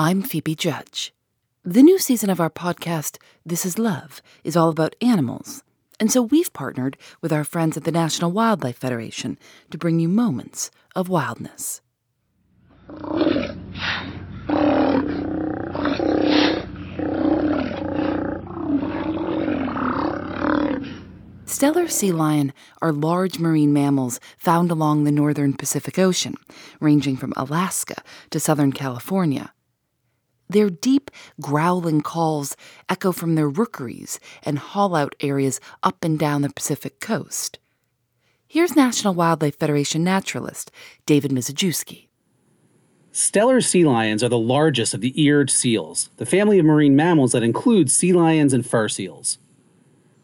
I'm Phoebe Judge. The new season of our podcast, This is Love, is all about animals. And so we've partnered with our friends at the National Wildlife Federation to bring you moments of wildness. Steller sea lion are large marine mammals found along the northern Pacific Ocean, ranging from Alaska to southern California. Their deep, growling calls echo from their rookeries and haul out areas up and down the Pacific coast. Here's National Wildlife Federation naturalist David Mizejewski. Steller sea lions are the largest of the eared seals, the family of marine mammals that includes sea lions and fur seals.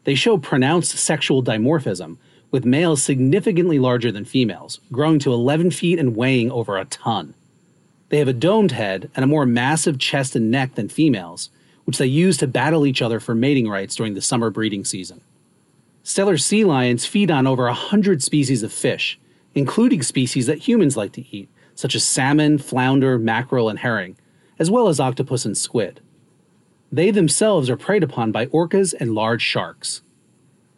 They show pronounced sexual dimorphism, with males significantly larger than females, growing to 11 feet and weighing over a ton. They have a domed head and a more massive chest and neck than females, which they use to battle each other for mating rights during the summer breeding season. Steller sea lions feed on over 100 species of fish, including species that humans like to eat, such as salmon, flounder, mackerel, and herring, as well as octopus and squid. They themselves are preyed upon by orcas and large sharks.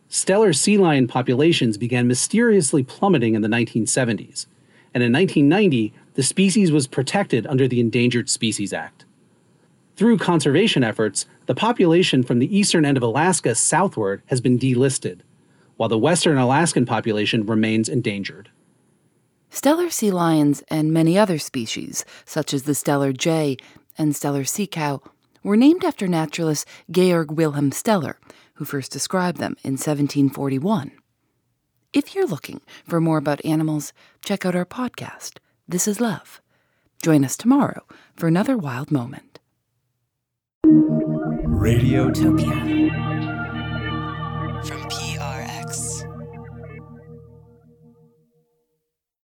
Steller sea lion populations began mysteriously plummeting in the 1970s, and in 1990, the species was protected under the Endangered Species Act. Through conservation efforts, the population from the eastern end of Alaska southward has been delisted, while the western Alaskan population remains endangered. Steller sea lions and many other species, such as the Steller jay and Steller sea cow, were named after naturalist Georg Wilhelm Steller, who first described them in 1741. If you're looking for more about animals, check out our podcast, this is Love. Join us tomorrow for another wild moment. Radiotopia from